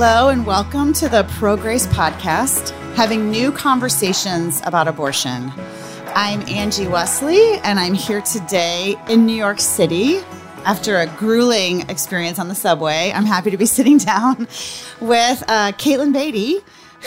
Hello, and welcome to the Pro Grace Podcast, having new conversations about abortion. I'm Angie Weszely, and I'm here today in New York City after a grueling experience on the subway. I'm happy to be sitting down with uh, Katelyn Beaty,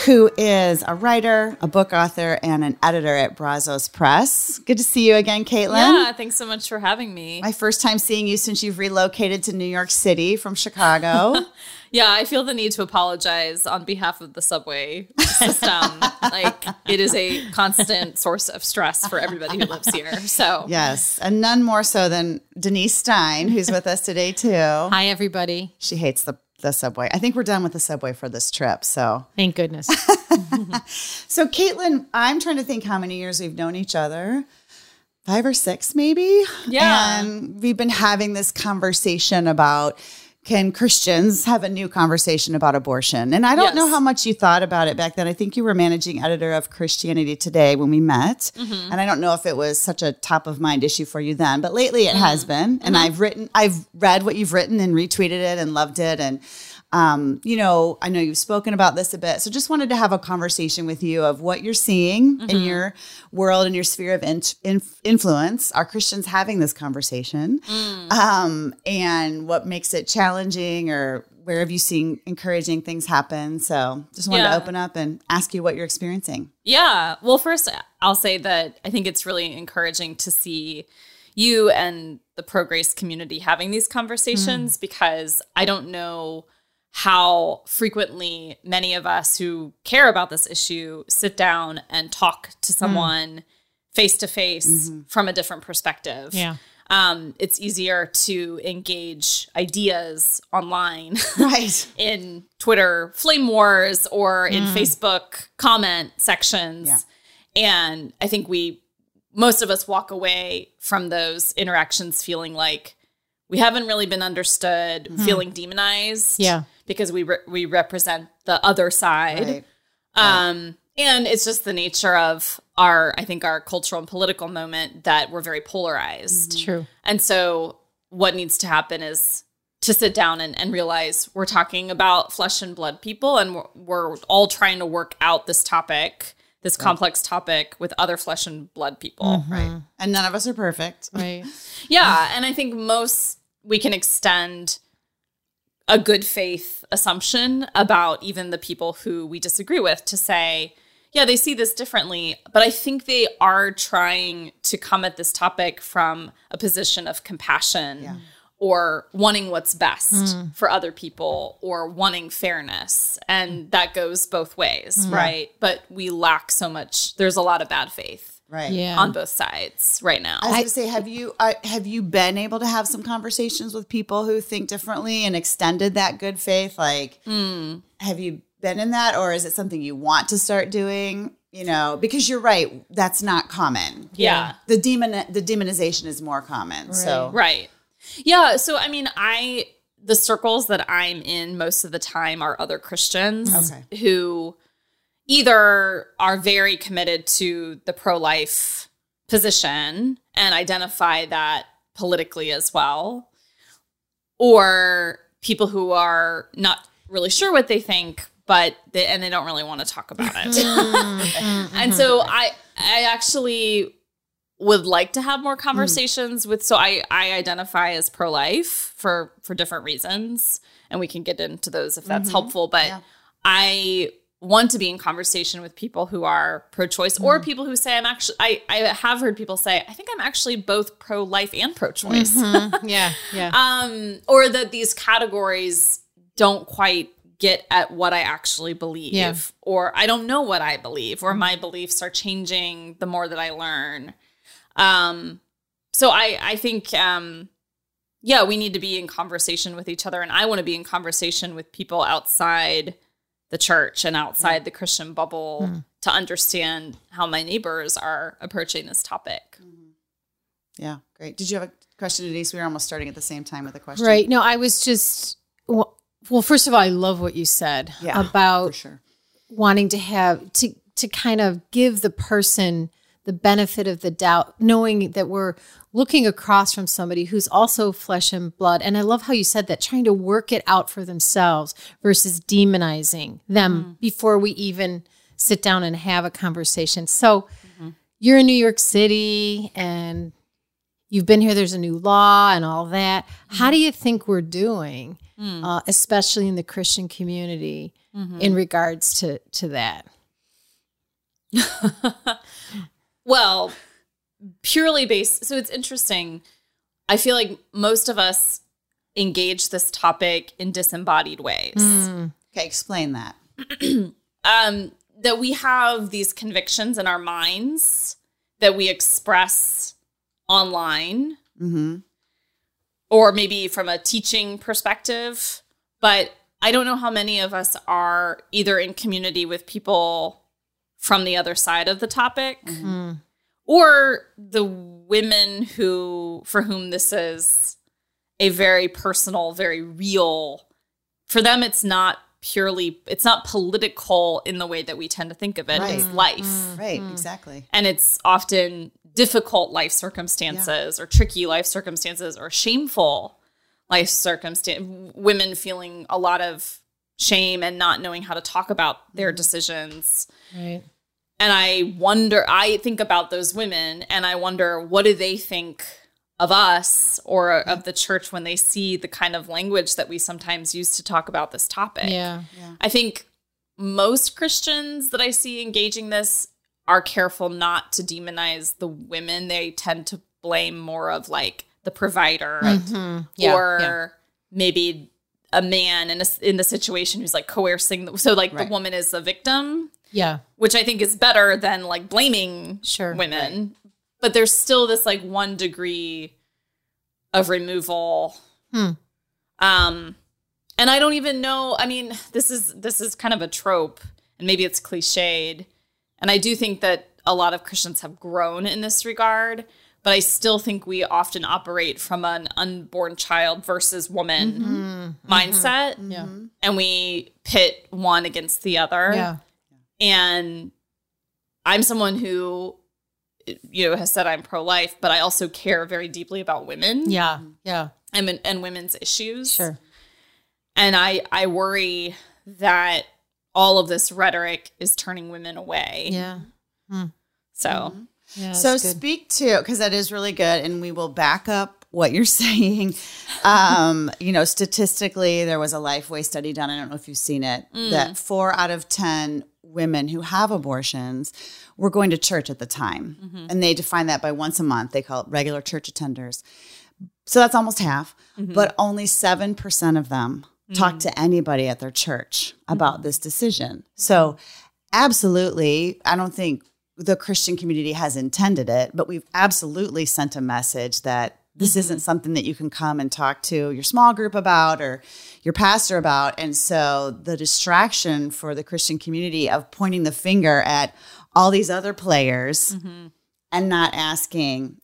who is a writer, a book author, and an editor at Brazos Press. Good to see you again, Katelyn. Yeah, thanks so much for having me. My first time seeing you since you've relocated to New York City from Chicago. yeah, I feel the need to apologize on behalf of the subway system. like it is a constant source of stress for everybody who lives here. So yes, and none more so than Denise Stein, who's with us today too. Hi, everybody. She hates the the subway. I think we're done with the subway for this trip. So thank goodness. so Katelyn, I'm trying to think how many years we've known each other. Five or six, maybe. Yeah. And we've been having this conversation about can Christians have a new conversation about abortion? And I don't yes. know how much you thought about it back then. I think you were managing editor of Christianity Today when we met. Mm-hmm. And I don't know if it was such a top of mind issue for you then, but lately it mm-hmm. has been. And mm-hmm. I've written, I've read what you've written and retweeted it and loved it. And um, you know, I know you've spoken about this a bit. So just wanted to have a conversation with you of what you're seeing mm-hmm. in your world and your sphere of in- in- influence. Are Christians having this conversation? Mm. Um, and what makes it challenging or where have you seen encouraging things happen? So just wanted yeah. to open up and ask you what you're experiencing. Yeah. Well, first, I'll say that I think it's really encouraging to see you and the pro grace community having these conversations mm. because I don't know how frequently many of us who care about this issue sit down and talk to someone face to face from a different perspective. Yeah. Um, it's easier to engage ideas online, right? in Twitter flame wars or in mm. Facebook comment sections. Yeah. And I think we, most of us, walk away from those interactions feeling like we haven't really been understood, mm. feeling demonized. Yeah because we re- we represent the other side. Right. Um, right. and it's just the nature of our I think our cultural and political moment that we're very polarized. Mm-hmm. True. And so what needs to happen is to sit down and, and realize we're talking about flesh and blood people and we're, we're all trying to work out this topic this right. complex topic with other flesh and blood people mm-hmm. right and none of us are perfect right yeah and i think most we can extend a good faith assumption about even the people who we disagree with to say, yeah, they see this differently, but I think they are trying to come at this topic from a position of compassion yeah. or wanting what's best mm. for other people or wanting fairness. And that goes both ways, mm. right? But we lack so much, there's a lot of bad faith right yeah. on both sides right now. I was going to say, have you uh, have you been able to have some conversations with people who think differently and extended that good faith? Like, mm. have you been in that, or is it something you want to start doing? You know, because you're right, that's not common. Yeah, the demon the demonization is more common. Right. So right, yeah. So I mean, I the circles that I'm in most of the time are other Christians okay. who either are very committed to the pro life position and identify that politically as well, or people who are not really sure what they think, but they, and they don't really want to talk about it. Mm-hmm. and so I I actually would like to have more conversations mm. with so I I identify as pro life for for different reasons and we can get into those if that's mm-hmm. helpful but yeah. I want to be in conversation with people who are pro-choice mm. or people who say I'm actually I, I have heard people say I think I'm actually both pro-life and pro-choice. Mm-hmm. yeah, yeah. um or that these categories don't quite get at what I actually believe yeah. or I don't know what I believe or my beliefs are changing the more that I learn. Um so I I think um yeah, we need to be in conversation with each other and I want to be in conversation with people outside the church and outside the Christian bubble mm. to understand how my neighbors are approaching this topic. Mm-hmm. Yeah, great. Did you have a question, Denise? We were almost starting at the same time with a question. Right. No, I was just, well, well first of all, I love what you said yeah, about sure. wanting to have, to, to kind of give the person the benefit of the doubt, knowing that we're looking across from somebody who's also flesh and blood. And I love how you said that, trying to work it out for themselves versus demonizing them mm. before we even sit down and have a conversation. So mm-hmm. you're in New York City and you've been here, there's a new law and all that. Mm-hmm. How do you think we're doing, mm. uh, especially in the Christian community, mm-hmm. in regards to, to that? well, purely based. So it's interesting. I feel like most of us engage this topic in disembodied ways. Mm. Okay, explain that. um, that we have these convictions in our minds that we express online, mm-hmm. or maybe from a teaching perspective. But I don't know how many of us are either in community with people from the other side of the topic. Mm-hmm or the women who for whom this is a very personal, very real. For them, it's not purely it's not political in the way that we tend to think of it right. life mm, right mm. exactly and it's often difficult life circumstances yeah. or tricky life circumstances or shameful life circumstance women feeling a lot of shame and not knowing how to talk about their decisions right and I wonder, I think about those women and I wonder, what do they think of us or of the church when they see the kind of language that we sometimes use to talk about this topic? Yeah. yeah. I think most Christians that I see engaging this are careful not to demonize the women. They tend to blame more of like the provider mm-hmm. yeah, or yeah. maybe a man in a, in the situation who's like coercing. The, so like right. the woman is the victim yeah. Which I think is better than like blaming sure, women. Right. But there's still this like one degree of removal. Hmm. Um and I don't even know, I mean, this is this is kind of a trope and maybe it's cliched. And I do think that a lot of Christians have grown in this regard, but I still think we often operate from an unborn child versus woman mm-hmm. mindset. Mm-hmm. Yeah. And we pit one against the other. Yeah. And I'm someone who, you know, has said I'm pro life, but I also care very deeply about women. Yeah. Yeah. And, and women's issues. Sure. And I, I worry that all of this rhetoric is turning women away. Yeah. Hmm. So, mm-hmm. Yeah, so speak to, because that is really good. And we will back up what you're saying. Um, you know, statistically, there was a Lifeway study done. I don't know if you've seen it, mm. that four out of 10 women who have abortions were going to church at the time. Mm-hmm. And they define that by once a month. They call it regular church attenders. So that's almost half, mm-hmm. but only 7% of them mm-hmm. talk to anybody at their church about mm-hmm. this decision. So, absolutely, I don't think the Christian community has intended it, but we've absolutely sent a message that this mm-hmm. isn't something that you can come and talk to your small group about or your pastor about. And so the distraction for the Christian community of pointing the finger at all these other players mm-hmm. and not asking,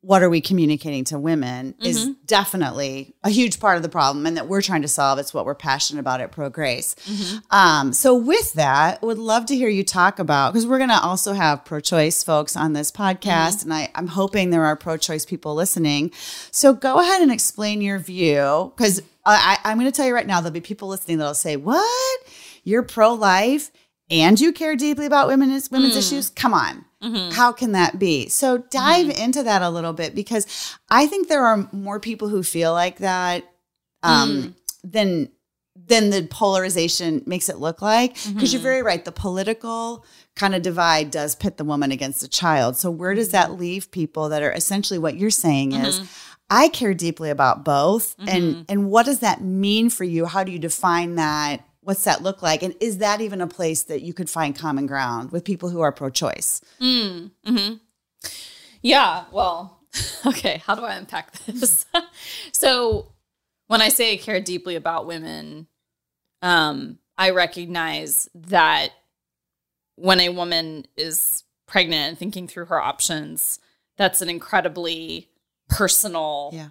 what are we communicating to women mm-hmm. is definitely a huge part of the problem and that we're trying to solve. It's what we're passionate about at Pro Grace. Mm-hmm. Um, so, with that, would love to hear you talk about because we're going to also have pro choice folks on this podcast, mm-hmm. and I, I'm hoping there are pro choice people listening. So, go ahead and explain your view because I, I'm going to tell you right now, there'll be people listening that'll say, What? You're pro life and you care deeply about women's women's mm. issues? Come on. Mm-hmm. How can that be? So dive mm-hmm. into that a little bit because I think there are more people who feel like that um, mm. than than the polarization makes it look like. Because mm-hmm. you're very right, the political kind of divide does pit the woman against the child. So where does that mm-hmm. leave people that are essentially what you're saying is mm-hmm. I care deeply about both, and and what does that mean for you? How do you define that? What's that look like? And is that even a place that you could find common ground with people who are pro-choice? Mm, hmm yeah well okay how do i unpack this? So when i say i care deeply about women um, i recognize that when a woman is pregnant and thinking through her options that's an incredibly personal yeah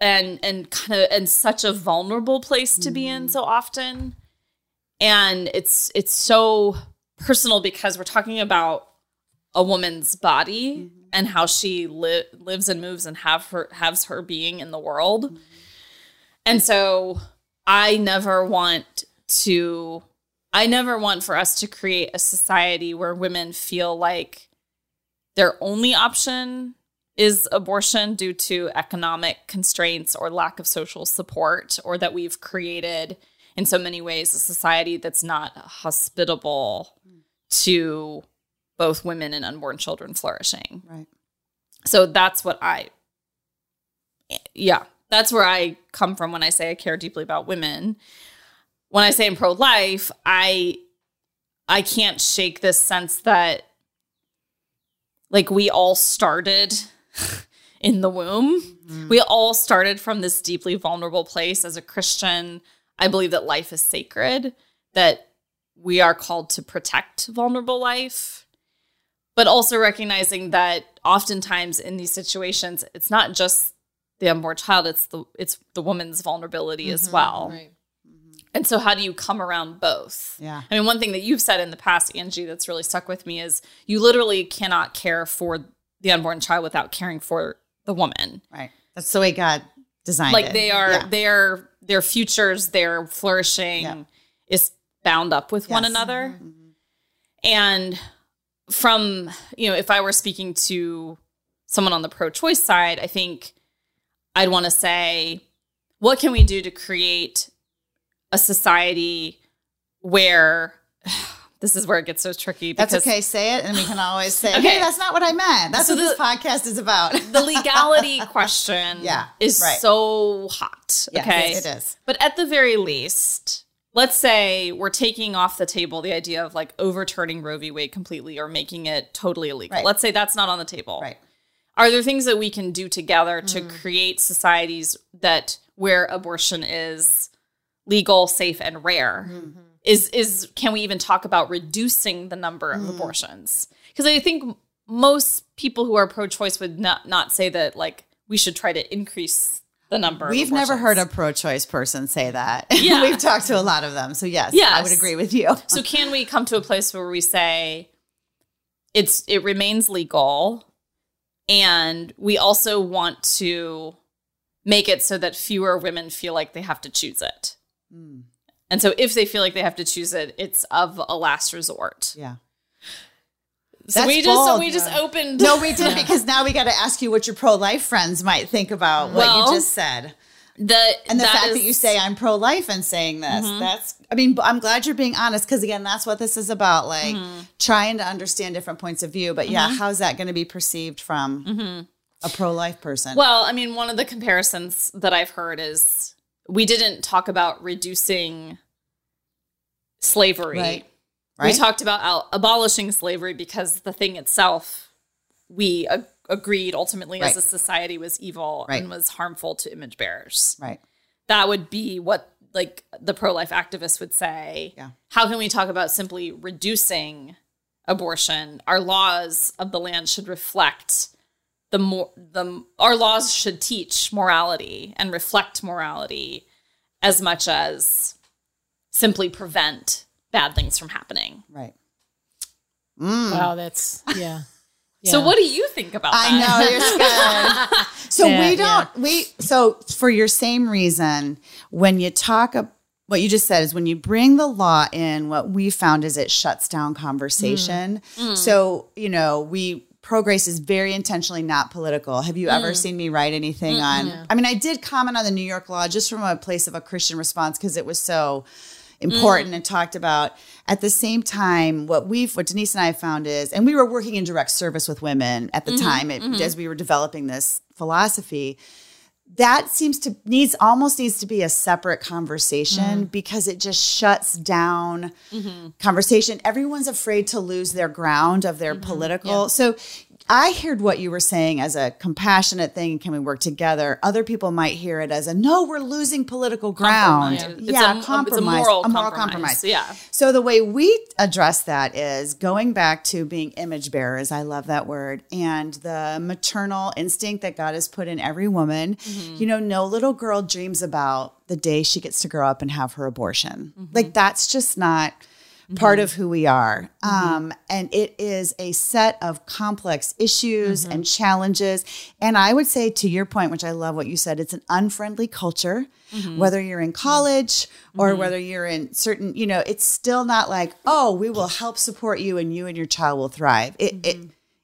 and and kind of and such a vulnerable place to be in mm. so often and it's it's so personal because we're talking about a woman's body mm-hmm. and how she li- lives and moves and have her has her being in the world. Mm-hmm. And so I never want to I never want for us to create a society where women feel like their only option is abortion due to economic constraints or lack of social support, or that we've created in so many ways a society that's not hospitable to both women and unborn children flourishing. Right. So that's what I, yeah, that's where I come from when I say I care deeply about women. When I say I'm pro life, I, I can't shake this sense that like we all started in the womb. Mm-hmm. We all started from this deeply vulnerable place. As a Christian, I believe that life is sacred, that we are called to protect vulnerable life, but also recognizing that oftentimes in these situations, it's not just the unborn child, it's the it's the woman's vulnerability mm-hmm, as well. Right. Mm-hmm. And so, how do you come around both? Yeah. I mean, one thing that you've said in the past, Angie, that's really stuck with me is you literally cannot care for the unborn child without caring for the woman. Right. That's the way God designed like it. they are yeah. their their futures, their flourishing yeah. is bound up with yes. one another. Mm-hmm. And from, you know, if I were speaking to someone on the pro-choice side, I think I'd want to say what can we do to create a society where this is where it gets so tricky. Because, that's okay. Say it, and we can always say, okay. "Hey, that's not what I meant." That's so what the, this podcast is about. the legality question, yeah, is right. so hot. Yes, okay, it is. But at the very least, let's say we're taking off the table the idea of like overturning Roe v. Wade completely or making it totally illegal. Right. Let's say that's not on the table. Right. Are there things that we can do together to mm. create societies that where abortion is legal, safe, and rare? Mm-hmm is is can we even talk about reducing the number of mm. abortions? Because I think most people who are pro-choice would not not say that like we should try to increase the number. We've never heard a pro-choice person say that. Yeah. We've talked to a lot of them. So yes, yes, I would agree with you. so can we come to a place where we say it's it remains legal and we also want to make it so that fewer women feel like they have to choose it. Mm. And so if they feel like they have to choose it, it's of a last resort. Yeah. So That's we just bold, so we just opened. No, we did because now we got to ask you what your pro life friends might think about well, what you just said. The and the that fact is, that you say I'm pro life and saying this. Mm-hmm. That's I mean I'm glad you're being honest because again that's what this is about like mm-hmm. trying to understand different points of view. But yeah, mm-hmm. how's that going to be perceived from mm-hmm. a pro life person? Well, I mean one of the comparisons that I've heard is we didn't talk about reducing slavery. Right. Right? We talked about out- abolishing slavery because the thing itself we ag- agreed ultimately right. as a society was evil and was harmful to image bearers. Right. That would be what like the pro-life activists would say. Yeah. How can we talk about simply reducing abortion? Our laws of the land should reflect the more the our laws should teach morality and reflect morality as much as simply prevent bad things from happening. Right. Mm. Wow, that's yeah. Yeah. So what do you think about I that? know you're scared. so yeah, we don't yeah. we so for your same reason when you talk about what you just said is when you bring the law in what we found is it shuts down conversation. Mm. Mm. So, you know, we pro grace is very intentionally not political. Have you mm. ever seen me write anything mm on I mean, I did comment on the New York law just from a place of a Christian response because it was so important mm. and talked about. At the same time, what we've, what Denise and I found is, and we were working in direct service with women at the mm-hmm, time it, mm-hmm. as we were developing this philosophy. That seems to needs almost needs to be a separate conversation mm. because it just shuts down mm-hmm. conversation. Everyone's afraid to lose their ground of their mm-hmm. political. Yeah. So I heard what you were saying as a compassionate thing. Can we work together? Other people might hear it as a no, we're losing political ground. Compromise. Yeah, a, compromise. a moral, a moral compromise. compromise. Yeah. So the way we address that is going back to being image bearers. I love that word. And the maternal instinct that God has put in every woman. Mm-hmm. You know, no little girl dreams about the day she gets to grow up and have her abortion. Mm-hmm. Like that's just not part mm-hmm. of who we are. Mm-hmm. Um, and it is a set of complex issues mm-hmm. and challenges. And I would say, to your point, which I love what you said, it's an unfriendly culture. Whether you're in college or whether you're in certain, you know, it's still not like, oh, we will help support you and you and your child will thrive. It, it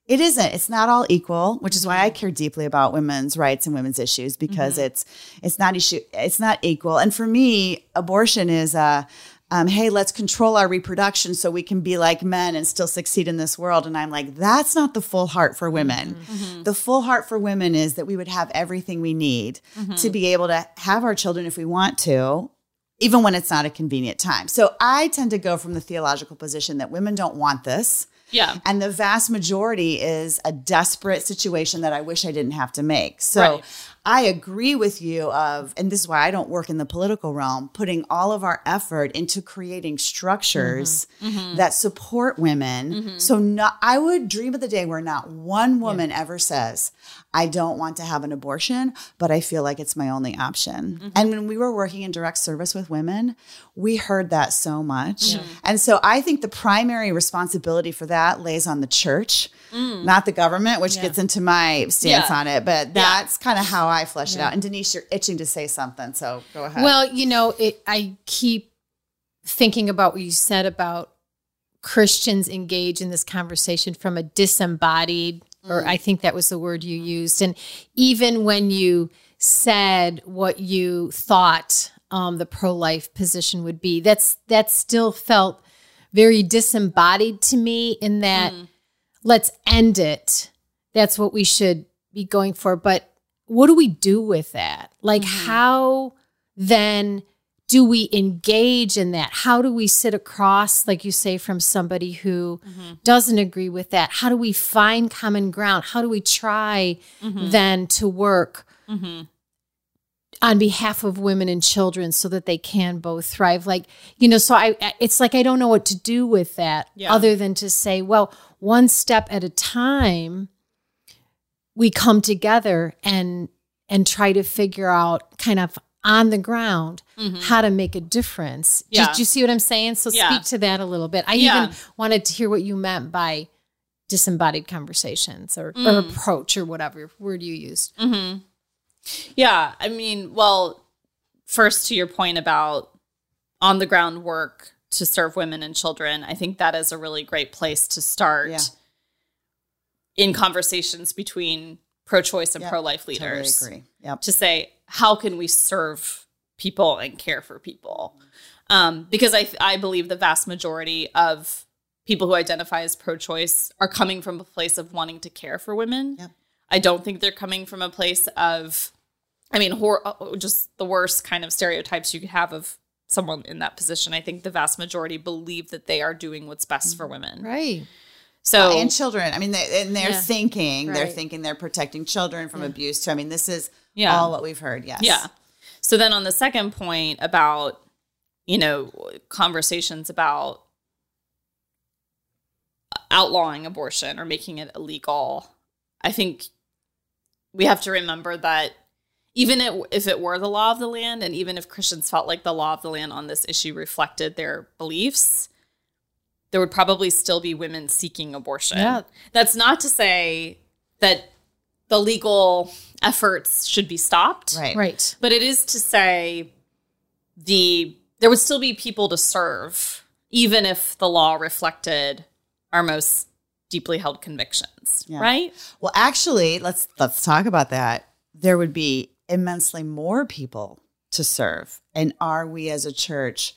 it isn't. It's not all equal, which is why I care deeply about women's rights and women's issues because it's it's not issue. It's not equal. And for me, abortion is a um, hey, let's control our reproduction so we can be like men and still succeed in this world. And I'm like, that's not the full heart for women. Mm-hmm. Mm-hmm. The full heart for women is that we would have everything we need mm-hmm. to be able to have our children if we want to, even when it's not a convenient time. So I tend to go from the theological position that women don't want this. Yeah. And the vast majority is a desperate situation that I wish I didn't have to make. So Right. I agree with you of, and this is why I don't work in the political realm, putting all of our effort into creating structures mm-hmm. Mm-hmm. that support women. Mm-hmm. So not, I would dream of the day where not one woman ever says, I don't want to have an abortion, but I feel like it's my only option. And when we were working in direct service with women, we heard that so much. And so I think the primary responsibility for that lays on the church, Mm. not the government, which gets into my stance Yeah. on it. But that's kind of how I flesh it out. And Denise, you're itching to say something. So go ahead. Well, you know, it, I keep thinking about what you said about Christians engage in this conversation from a disembodied, or mm. I think that was the word you used. And even when you said what you thought um, the pro life position would be, that's that still felt very disembodied to me. In that, mm. Let's end it. That's what we should be going for. But what do we do with that? Like, mm-hmm. how then do we engage in that? How do we sit across, like you say, from somebody who mm-hmm. doesn't agree with that? How do we find common ground? How do we try mm-hmm. then to work on behalf of women and children so that they can both thrive? Like, you know, so I, it's like I don't know what to do with that Yeah. other than to say, well, one step at a time, we come together and and try to figure out kind of on the ground how to make a difference. Do- Mm-hmm. Yeah. Do, you see what I'm saying? So Yeah. speak to that a little bit. I even wanted to hear what you meant by disembodied conversations or, or Mm. approach or whatever word you used. Yeah, I mean, well, first to your point about on the ground work to serve women and children, I think that is a really great place to start Yeah. in conversations between pro-choice and Yep, pro-life totally leaders agree. Yep. to say how can we serve people and care for people um, because I, I believe the vast majority of people who identify as pro-choice are coming from a place of wanting to care for women Yep. i don't think they're coming from a place of i mean hor- uh, just the worst kind of stereotypes you could have of someone in that position i think the vast majority believe that they are doing what's best for women Right. so and children. I mean, they, and they're Yeah. thinking, they're thinking they're protecting children from abuse too. I mean, this is Yeah. all what we've heard. Yes. Yeah. So then on the second point about, you know, conversations about outlawing abortion or making it illegal, I think we have to remember that even it, if it were the law of the land, and even if Christians felt like the law of the land on this issue reflected their beliefs, there would probably still be women seeking abortion. Yeah. That's not to say that the legal efforts should be stopped. Right. Right. But it is to say the there would still be people to serve, even if the law reflected our most deeply held convictions. Yeah. Right? Well, actually, let's let's talk about that. There would be immensely more people to serve, and are we as a church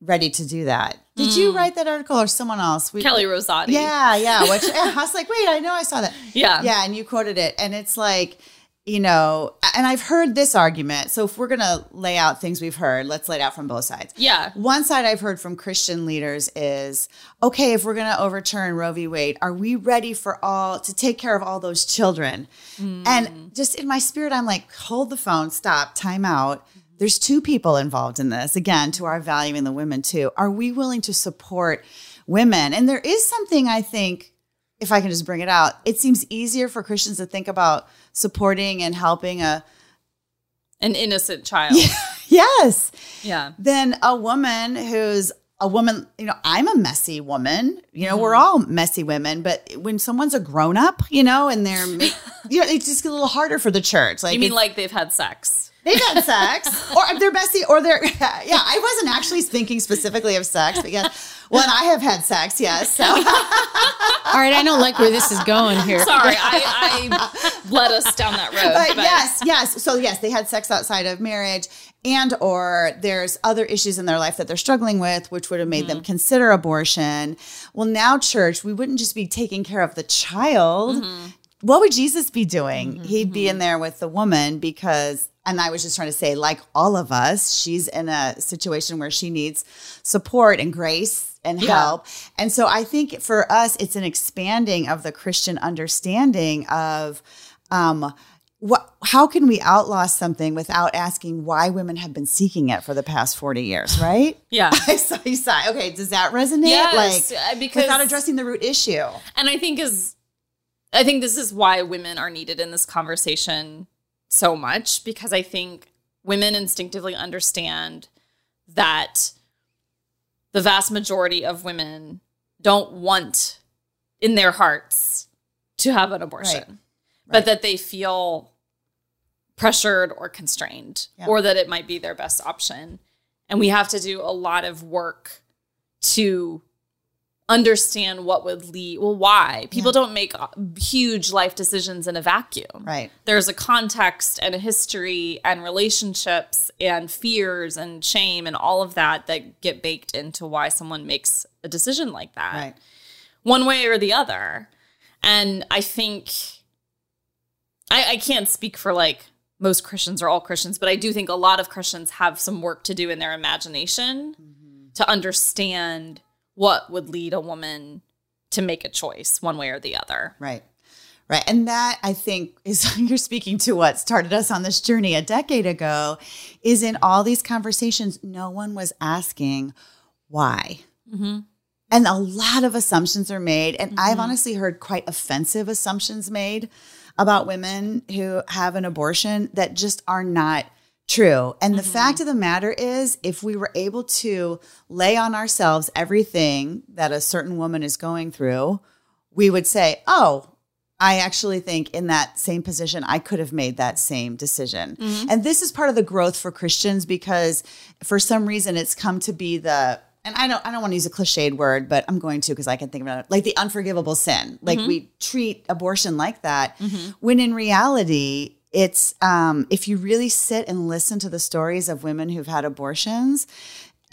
ready to do that? Did you mm. write that article or someone else? We, Kelly Rosati. Yeah, yeah. Which I was like, wait, I know I saw that. Yeah. Yeah, and you quoted it, and it's like, you know, and I've heard this argument. So if we're gonna lay out things we've heard, let's lay it out from both sides. Yeah. One side I've heard from Christian leaders is, okay, if we're going to overturn Roe v. Wade, are we ready for all to take care of all those children? Hmm. And just in my spirit, I'm like, hold the phone, stop, time out. There's two people involved in this. Again, to our valuing the women too. Are we willing to support women? And there is something I think, if I can just bring it out, it seems easier for Christians to think about supporting and helping a An innocent child. yes yeah. than a woman who's a woman, you know, I'm a messy woman. You know, mm. we're all messy women, but when someone's a grown up, you know, and they're, you know, it's just a little harder for the church. Like, you mean like they've had sex? They've had sex, or they're messy, or they're, yeah. I wasn't actually thinking specifically of sex because when I have had sex, yes. So. All right, I don't like where this is going here. Sorry, I, I led us down that road. But, but, yes, yes. So yes, they had sex outside of marriage, and or there's other issues in their life that they're struggling with, which would have made mm-hmm. them consider abortion. Well, now church, we wouldn't just be taking care of the child. Mm-hmm. What would Jesus be doing? Mm-hmm. He'd be in there with the woman because and I was just trying to say, like all of us, she's in a situation where she needs support and grace and help. And so I think for us, it's an expanding of the Christian understanding of um, what, how can we outlaw something without asking why women have been seeking it for the past 40 years, right? Yeah. I saw you sigh. Okay, does that resonate? Yes, like, uh, because without addressing the root issue. And I think is I think this is why women are needed in this conversation so much because I think women instinctively understand that the vast majority of women don't want in their hearts to have an abortion, right. but that they feel pressured or constrained yeah. or that it might be their best option. And we have to do a lot of work to understand what would lead well why? People yeah. don't make uh, huge life decisions in a vacuum. Right. There's a context and a history and relationships and fears and shame and all of that that get baked into why someone makes a decision like that. Right. One way or the other. And i think i, I can't speak for like most christians or all christians but i do think a lot of christians have some work to do in their imagination mm-hmm. to understand what would lead a woman to make a choice one way or the other. Right. Right. And that I think is you're speaking to what started us on this journey a decade ago is in all these conversations, no one was asking why. Mm-hmm. And a lot of assumptions are made. And mm-hmm. I've honestly heard quite offensive assumptions made about women who have an abortion that just are not True. And mm-hmm. the fact of the matter is, if we were able to lay on ourselves everything that a certain woman is going through, we would say, oh, I actually think in that same position, I could have made that same decision. Mm-hmm. And this is part of the growth for Christians because for some reason it's come to be the and I don't I don't want to use a cliched word, but I'm going to because I can think about it like the unforgivable sin. Like mm-hmm. we treat abortion like that, mm-hmm. when in reality, it's um, if you really sit and listen to the stories of women who've had abortions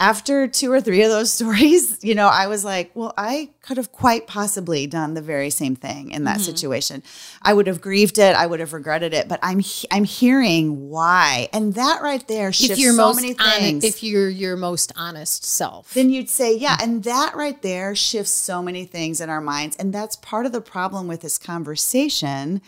after two or three of those stories you know i was like well i could have quite possibly done the very same thing in that mm-hmm. situation. I would have grieved it i would have regretted it but i'm i'm hearing why. And that right there shifts so most many things. honest, if you're your most honest self. Then you'd say yeah and that right there shifts so many things in our minds. And that's part of the problem with this conversation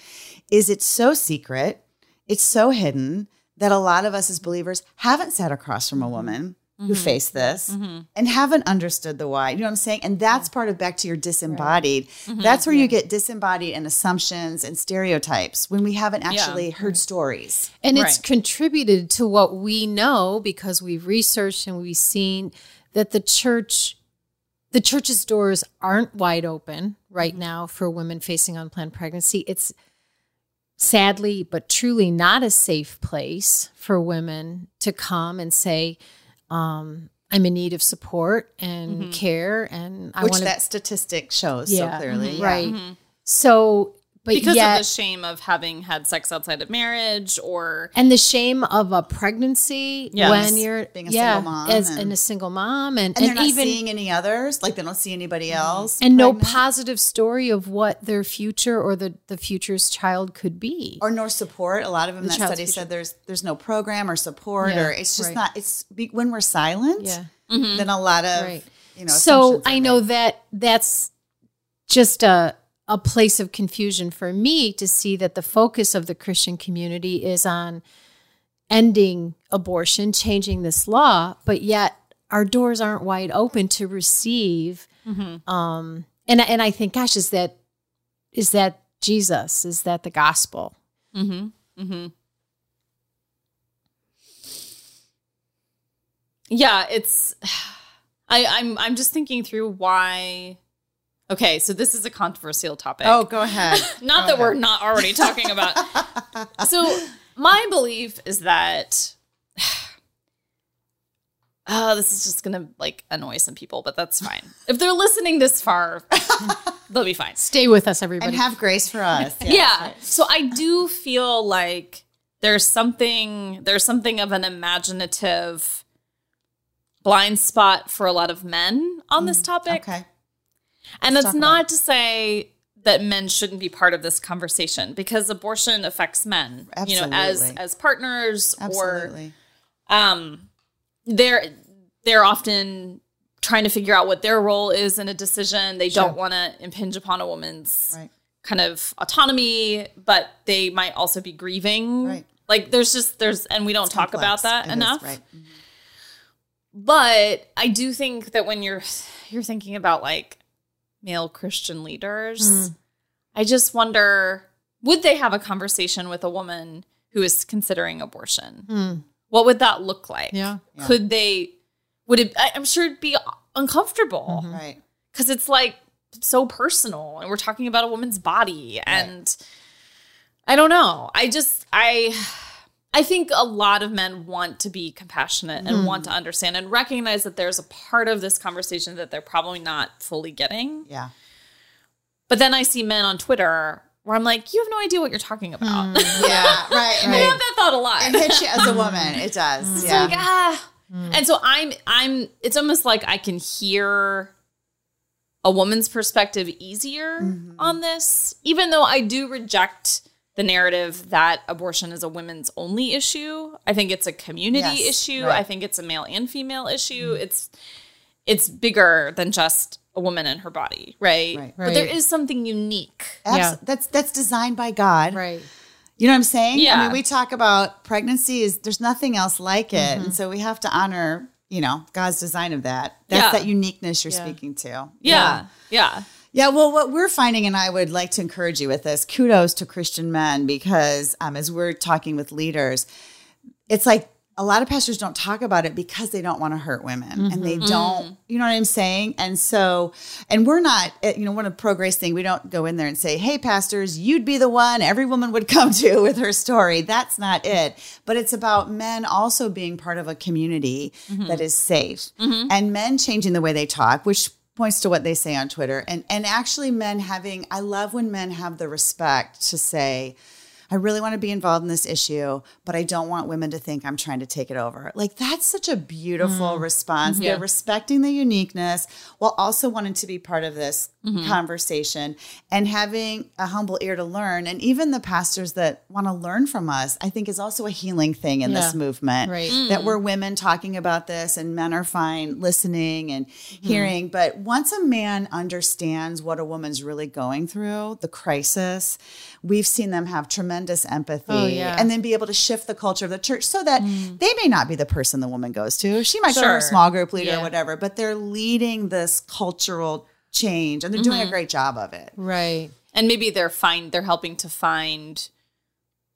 is it's so secret it's so hidden that a lot of us as believers haven't sat across from a woman mm-hmm. who faced this mm-hmm. and haven't understood the why. You know what I'm saying? And that's part of back to your disembodied. Right. Mm-hmm. That's where yeah. you get disembodied and assumptions and stereotypes when we haven't actually yeah. heard stories. And right. it's contributed to what we know because we've researched and we've seen that the church the church's doors aren't wide open right mm-hmm. now for women facing unplanned pregnancy. It's sadly but truly not a safe place for women to come and say um, i'm in need of support and mm-hmm. care and i want that statistic shows yeah, so clearly mm-hmm, yeah. right mm-hmm. so but because yet, of the shame of having had sex outside of marriage or and the shame of a pregnancy yes. when you're being a yeah, single mom as and, and a single mom and, and, and they're not even seeing any others like they don't see anybody mm-hmm. else and pregnant. no positive story of what their future or the the future's child could be or nor support a lot of them the that study future. said there's there's no program or support yeah, or it's just right. not it's when we're silent yeah mm-hmm. then a lot of right. you know so i know that that's just a a place of confusion for me to see that the focus of the Christian community is on ending abortion, changing this law, but yet our doors aren't wide open to receive. Mm-hmm. Um, and and I think, gosh, is that is that Jesus? Is that the gospel? Mm-hmm. Mm-hmm. Yeah, it's. I, I'm I'm just thinking through why. Okay, so this is a controversial topic. Oh, go ahead. not go that ahead. we're not already talking about. so my belief is that. Oh, this is just gonna like annoy some people, but that's fine. If they're listening this far, they'll be fine. Stay with us, everybody. and have grace for us. Yes, yeah. right. So I do feel like there's something there's something of an imaginative blind spot for a lot of men on this mm, topic. Okay. And that's talk about not to say that men shouldn't be part of this conversation because abortion affects men, you know, as as partners Absolutely. or um they're they're often trying to figure out what their role is in a decision. They don't want to impinge upon a woman's right. kind of autonomy, but they might also be grieving. Right. Like there's just there's and we don't talk about that It is, enough. right. But I do think that when you're you're thinking about like male Christian leaders, I just wonder would they have a conversation with a woman who is considering abortion? Hmm. What would that look like? Yeah. Could they would it I, I'm sure it'd be uncomfortable Right. because it's like so personal and we're talking about a woman's body and i don't know i just i i think a lot of men want to be compassionate and want to understand and recognize that there's a part of this conversation that they're probably not fully getting Yeah. but then i see men on twitter where i'm like you have no idea what you're talking about Yeah. Right. i have that thought a lot It hits you as a woman. It does. It's Yeah. like ah. And so I'm I'm it's almost like I can hear a woman's perspective easier Mm-hmm. on this, even though I do reject the narrative that abortion is a women's only issue. I think it's a community Yes, issue. right. Mm-hmm. I think it's a male and female issue. It's it's bigger than just a woman and her body, right? Right. But there Right. is something unique. Abs- Yeah. That's that's designed by God. right. You know what I'm saying? I Yeah. mean, we talk about pregnancy is there's nothing else like it. Mm-hmm. And so we have to honor, you know, God's design of that. That's Yeah. that uniqueness you're Yeah. speaking to. Yeah. Yeah. Yeah, well, what we're finding, and I would like to encourage you with this kudos to Christian men because um, as we're talking with leaders, it's like a lot of pastors don't talk about it because they don't want to hurt women and they don't, you know what I'm saying? And so, and we're not, eh, you know, one of pro grace thing, we don't go in there and say, hey, pastors, you'd be the one every woman would come to with her story. That's not it. But it's about men also being part of a community that is safe and men changing the way they talk, which points to what they say on Twitter. And and actually men having I love when men have the respect to say I really want to be involved in this issue, but I don't want women to think I'm trying to take it over. Like that's such a beautiful mm-hmm. response. They're respecting the uniqueness while also wanting to be part of this mm-hmm. conversation and having a humble ear to learn. And even the pastors that want to learn from us, I think is also a healing thing in this movement. Right. That we're mm. women talking about this and men are fine listening and Mm-hmm. hearing. But once a man understands what a woman's really going through, the crisis, we've seen them have tremendous empathy Oh, yeah. and then be able to shift the culture of the church so that they may not be the person the woman goes to. She might go to her small group leader Yeah. or whatever, but they're leading this cultural change and they're doing Mm-hmm. a great job of it. Right. and maybe they're find they're helping to find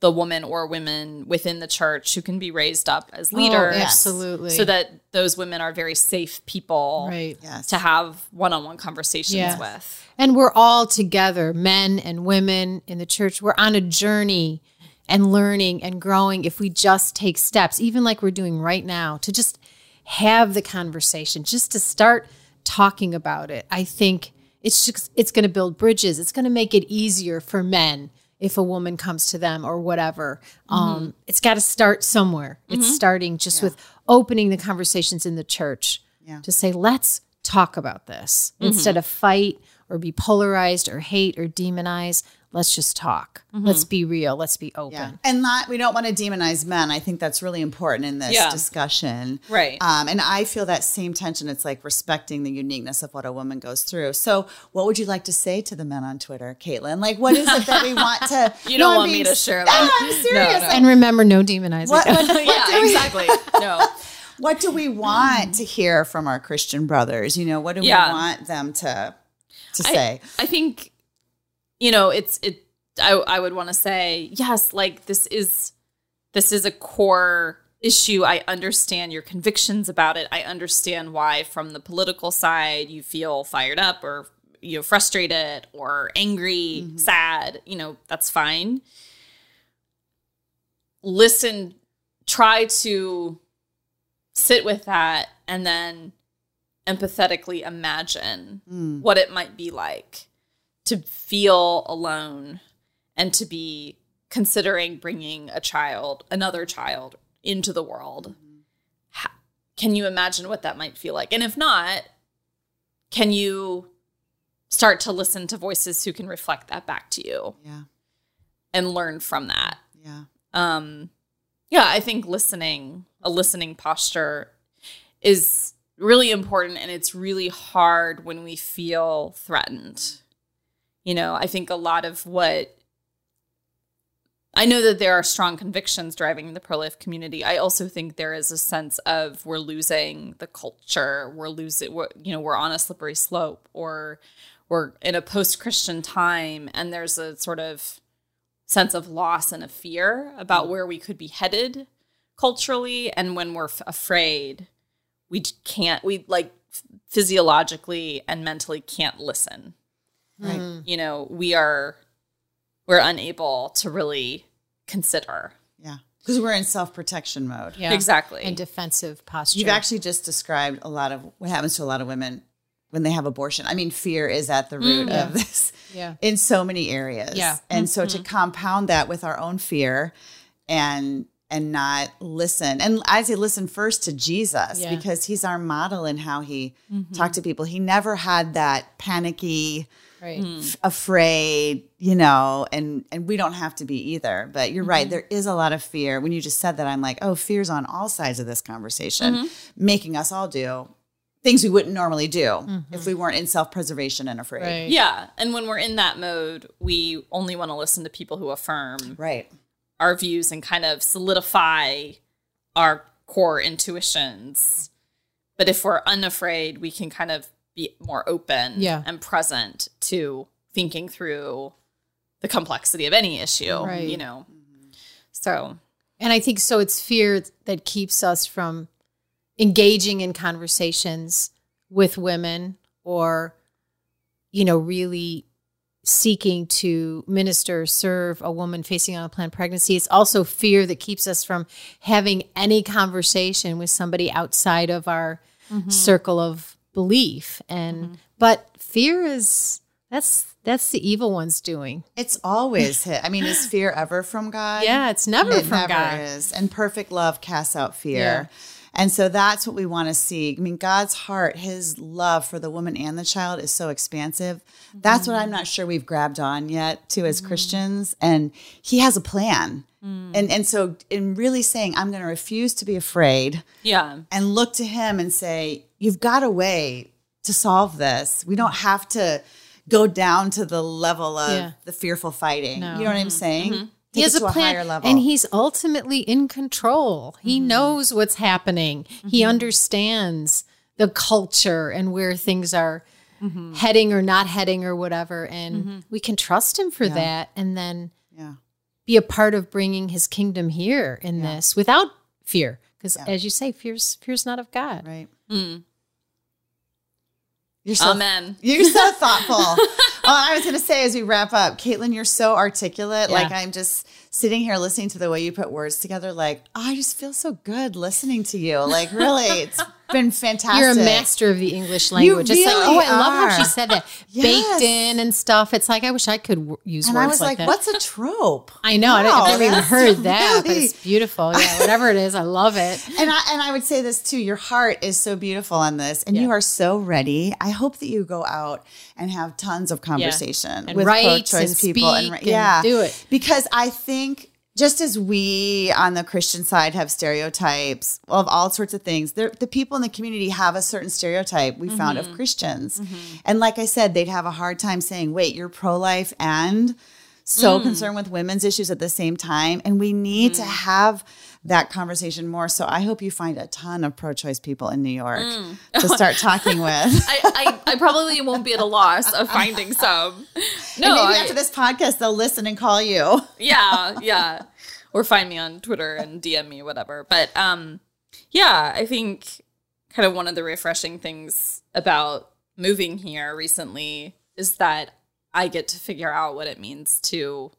the woman or women within the church who can be raised up as oh, leaders Oh, absolutely. so that those women are very safe people Right. Yes. to have one-on-one conversations Yeah. with And we're all together, men and women in the church. We're on a journey and learning and growing if we just take steps, even like we're doing right now, to just have the conversation, just to start talking about it. I think it's just it's going to build bridges. It's going to make it easier for men if a woman comes to them or whatever. Mm-hmm. Um, it's got to start somewhere. It's mm-hmm. starting just with opening the conversations in the church Yeah. to say, let's talk about this mm-hmm. instead of fight or be polarized or hate or demonize. Let's just talk. Let's be real. Let's be open. Yeah. And not we don't want to demonize men. I think that's really important in this Yeah. discussion. Right. Um, and I feel that same tension. It's like respecting the uniqueness of what a woman goes through. So what would you like to say to the men on Twitter, Katelyn? Like what is it that we want to you don't I'm want me being to s- share No, that I'm serious. no. And remember, no demonizing. What, what, what yeah exactly no what do we want to hear from our Christian brothers? You know, what do Yeah. we want them to to I- say? I, think you know it's it I, I would want to say yes like this is this is a core issue. I understand your convictions about it. I understand why, from the political side, you feel fired up or you know frustrated or angry, mm-hmm. sad. You know that's fine. Listen, try to sit with that, and then empathetically imagine mm. what it might be like to feel alone and to be considering bringing a child, another child, into the world. How, can you imagine what that might feel like? And if not, can you start to listen to voices who can reflect that back to you? Yeah. And learn from that. Yeah. Um yeah, I think listening, a listening posture is really important and it's really hard when we feel threatened. You know, I think a lot of what I know that there are strong convictions driving the pro life community. I also think there is a sense of we're losing the culture. We're losing, we're, you know, we're on a slippery slope or we're in a post Christian time. And there's a sort of sense of loss and a fear about mm-hmm. where we could be headed culturally. And when we're f- afraid, we can't, we like physiologically and mentally can't listen. Right. You know, we are we're unable to really consider. Yeah. Because we're in self protection mode. Yeah. Exactly. And defensive posture. You've actually just described a lot of what happens to a lot of women when they have abortion. I mean, fear is at the root mm, yeah. of this yeah. in so many areas. Yeah. And mm-hmm. so to mm-hmm. compound that with our own fear and and not listen. And I say listen first to Jesus yeah. because he's our model in how he mm-hmm. talked to people. He never had that panicky, right. f- afraid, you know, and and we don't have to be either. But you're mm-hmm. right, there is a lot of fear. When you just said that, I'm like, oh, fear's on all sides of this conversation, mm-hmm. making us all do things we wouldn't normally do mm-hmm. if we weren't in self-preservation and afraid. Right. Yeah, and when we're in that mode, we only want to listen to people who affirm right our views and kind of solidify our core intuitions. But if we're unafraid, we can kind of be more open yeah. and present to thinking through the complexity of any issue, right. you know. So, and I think so it's fear that keeps us from engaging in conversations with women or you know really seeking to minister serve a woman facing unplanned pregnancy it's also fear that keeps us from having any conversation with somebody outside of our mm-hmm. circle of belief and mm-hmm. but fear is that's that's the evil one's doing. It's always hit. I mean is fear ever from god? Yeah it's never it from never god. is. And perfect love casts out fear. Yeah. And so that's what we want to see. I mean, God's heart, his love for the woman and the child is so expansive. Mm-hmm. That's what I'm not sure we've grabbed on yet to as mm-hmm. Christians. And he has a plan. Mm. And and so in really saying, I'm going to refuse to be afraid. Yeah. And look to him and say, You've got a way to solve this. We don't have to go down to the level of yeah. the fearful fighting. No. You know what I'm mm-hmm. saying? Mm-hmm he has a plan, a and he's ultimately in control. He mm-hmm. knows what's happening. Mm-hmm. He understands the culture and where things are mm-hmm. heading or not heading or whatever, and mm-hmm. we can trust him for yeah. that, and then yeah. be a part of bringing his kingdom here in yeah. this without fear, because as you say, fear's fear's not of God, right? Mm. You're so, Amen. You're so thoughtful. oh, I was going to say as we wrap up, Katelyn, you're so articulate. Yeah. Like I'm just sitting here listening to the way you put words together. Like oh, I just feel so good listening to you. Like really, it's been fantastic. You're a master of the English language. You really it's like, oh, I love how she said that. yes. Baked in and stuff. It's like, I wish I could use and words I was like, like what's a trope? I know. Wow, I have never even heard that, really... but it's beautiful. Yeah, whatever it is, I love it. And I, and I would say this too. Your heart is so beautiful on this, and yeah. you are so ready. I hope that you go out and have tons of conversation yeah. with pro-choice people. And, and yeah, do it. Because I think just as we on the Christian side have stereotypes of all sorts of things, the people in the community have a certain stereotype we mm-hmm. found of mm-hmm. Christians. Mm-hmm. And like I said, they'd have a hard time saying, wait, you're pro life and so mm. concerned with women's issues at the same time. And we need mm. to have that conversation more. So I hope you find a ton of pro choice people in New York mm. to start talking with. I, I, I, probably won't be at a loss of finding some. No, and maybe I, after this podcast, they'll listen and call you. yeah, yeah. Or find me on Twitter and DM me, whatever. But um, yeah, I think kind of one of the refreshing things about moving here recently is that I get to figure out what it means to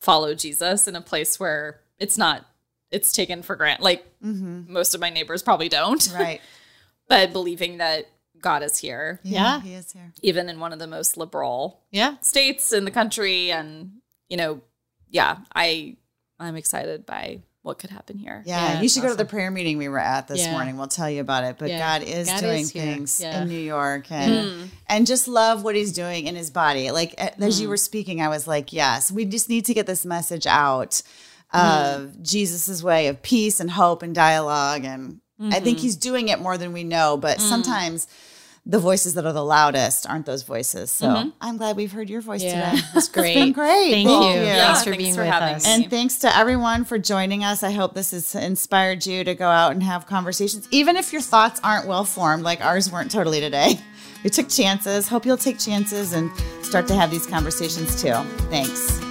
follow Jesus in a place where it's not it's taken for granted. Like mm-hmm. most of my neighbors probably don't. Right. but believing that God is here. Yeah, yeah, he is here. Even in one of the most liberal yeah. states in the country and you know, yeah, I I'm excited by what could happen here. Yeah, yeah you should awesome. go to the prayer meeting we were at this yeah. morning. We'll tell you about it. But yeah. God is God doing is things in New York and mm. and just love what he's doing in his body. Like as mm. you were speaking, I was like, yes, we just need to get this message out of mm. Jesus's way of peace and hope and dialogue and mm-hmm. I think mm-hmm. he's doing it more than we know, but mm. sometimes the voices that are the loudest aren't those voices. So mm-hmm. I'm glad we've heard your voice yeah, today. That's great. It's been great. Thank, Thank you. you. Yeah, thanks for thanks being for with us. Me. And thanks to everyone for joining us. I hope this has inspired you to go out and have conversations, even if your thoughts aren't well formed, like ours weren't totally today. We took chances. Hope you'll take chances and start to have these conversations too. Thanks.